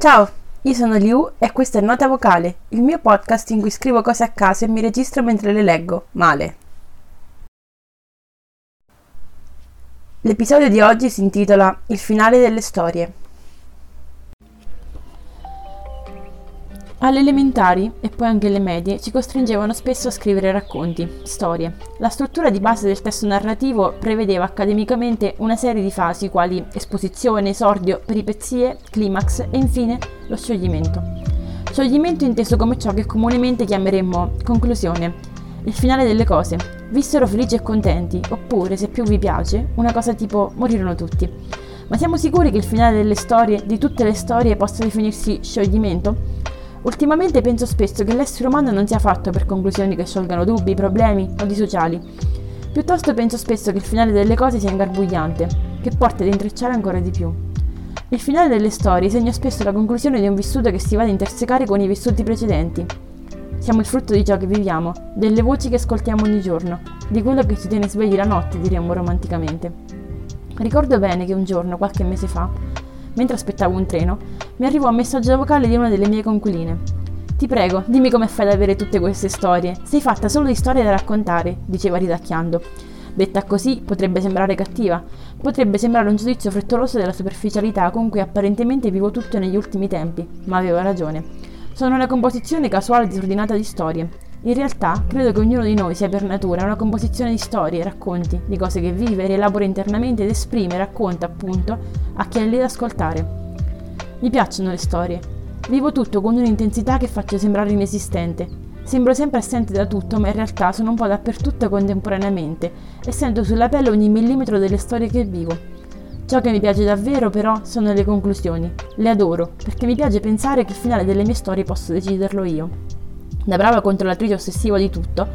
Ciao, io sono Liu e questo è Nota Vocale, il mio podcast in cui scrivo cose a caso e mi registro mentre le leggo, male. L'episodio di oggi si intitola Il finale delle storie. Alle elementari e poi anche alle medie ci costringevano spesso a scrivere racconti, storie. La struttura di base del testo narrativo prevedeva accademicamente una serie di fasi quali esposizione, esordio, peripezie, climax e infine lo scioglimento. Scioglimento inteso come ciò che comunemente chiameremmo conclusione, il finale delle cose. Vissero felici e contenti, oppure, se più vi piace, una cosa tipo morirono tutti. Ma siamo sicuri che il finale delle storie, di tutte le storie, possa definirsi scioglimento? Ultimamente penso spesso che l'essere umano non sia fatto per conclusioni che sciolgano dubbi, problemi o disociali. Piuttosto penso spesso che il finale delle cose sia ingarbugliante, che porta ad intrecciare ancora di più. Il finale delle storie segna spesso la conclusione di un vissuto che si va ad intersecare con i vissuti precedenti. Siamo il frutto di ciò che viviamo, delle voci che ascoltiamo ogni giorno, di quello che ci tiene svegli la notte, diremmo romanticamente. Ricordo bene che un giorno, qualche mese fa, mentre aspettavo un treno, mi arrivò un messaggio vocale di una delle mie conquiline. Ti prego, dimmi come fai ad avere tutte queste storie. Sei fatta solo di storie da raccontare, diceva ridacchiando. Detta così potrebbe sembrare cattiva, potrebbe sembrare un giudizio frettoloso della superficialità con cui apparentemente vivo tutto negli ultimi tempi, ma aveva ragione. Sono una composizione casuale e disordinata di storie. In realtà, credo che ognuno di noi sia per natura una composizione di storie, racconti, di cose che vive, rielabora internamente ed esprime, racconta appunto a chi è lì ad ascoltare. Mi piacciono le storie. Vivo tutto con un'intensità che faccio sembrare inesistente. Sembro sempre assente da tutto, ma in realtà sono un po' dappertutto contemporaneamente e sento sulla pelle ogni millimetro delle storie che vivo. Ciò che mi piace davvero, però, sono le conclusioni. Le adoro, perché mi piace pensare che il finale delle mie storie posso deciderlo io. Da brava controllatrice ossessiva di tutto,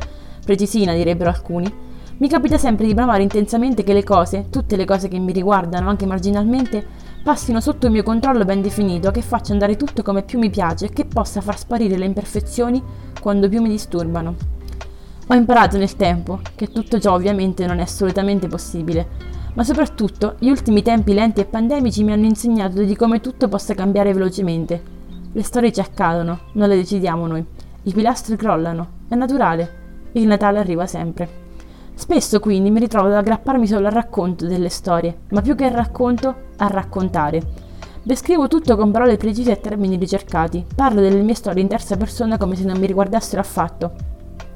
precisina direbbero alcuni, mi capita sempre di bramare intensamente che le cose, tutte le cose che mi riguardano, anche marginalmente, passino sotto il mio controllo ben definito, che faccia andare tutto come più mi piace e che possa far sparire le imperfezioni quando più mi disturbano. Ho imparato nel tempo che tutto ciò ovviamente non è assolutamente possibile, ma soprattutto gli ultimi tempi lenti e pandemici mi hanno insegnato di come tutto possa cambiare velocemente. Le storie ci accadono, non le decidiamo noi. I pilastri crollano, è naturale. Il Natale arriva sempre. Spesso quindi mi ritrovo ad aggrapparmi solo al racconto delle storie, ma più che al racconto, a raccontare. Descrivo tutto con parole precise e termini ricercati. Parlo delle mie storie in terza persona come se non mi riguardassero affatto.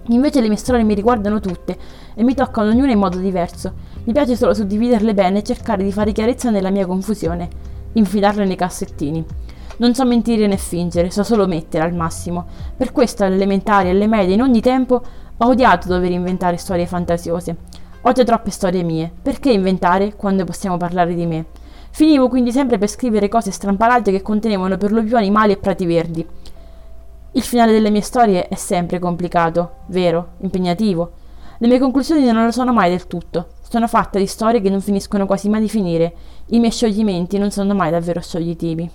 Invece le mie storie mi riguardano tutte e mi toccano ognuna in modo diverso. Mi piace solo suddividerle bene e cercare di fare chiarezza nella mia confusione, infilarle nei cassettini. Non so mentire né fingere, so solo mettere al massimo. Per questo alle elementari e alle medie in ogni tempo ho odiato dover inventare storie fantasiose. Odio troppe storie mie. Perché inventare quando possiamo parlare di me? Finivo quindi sempre per scrivere cose strampalate che contenevano per lo più animali e prati verdi. Il finale delle mie storie è sempre complicato, vero, impegnativo. Le mie conclusioni non lo sono mai del tutto. Sono fatte di storie che non finiscono quasi mai di finire. I miei scioglimenti non sono mai davvero scioglitivi.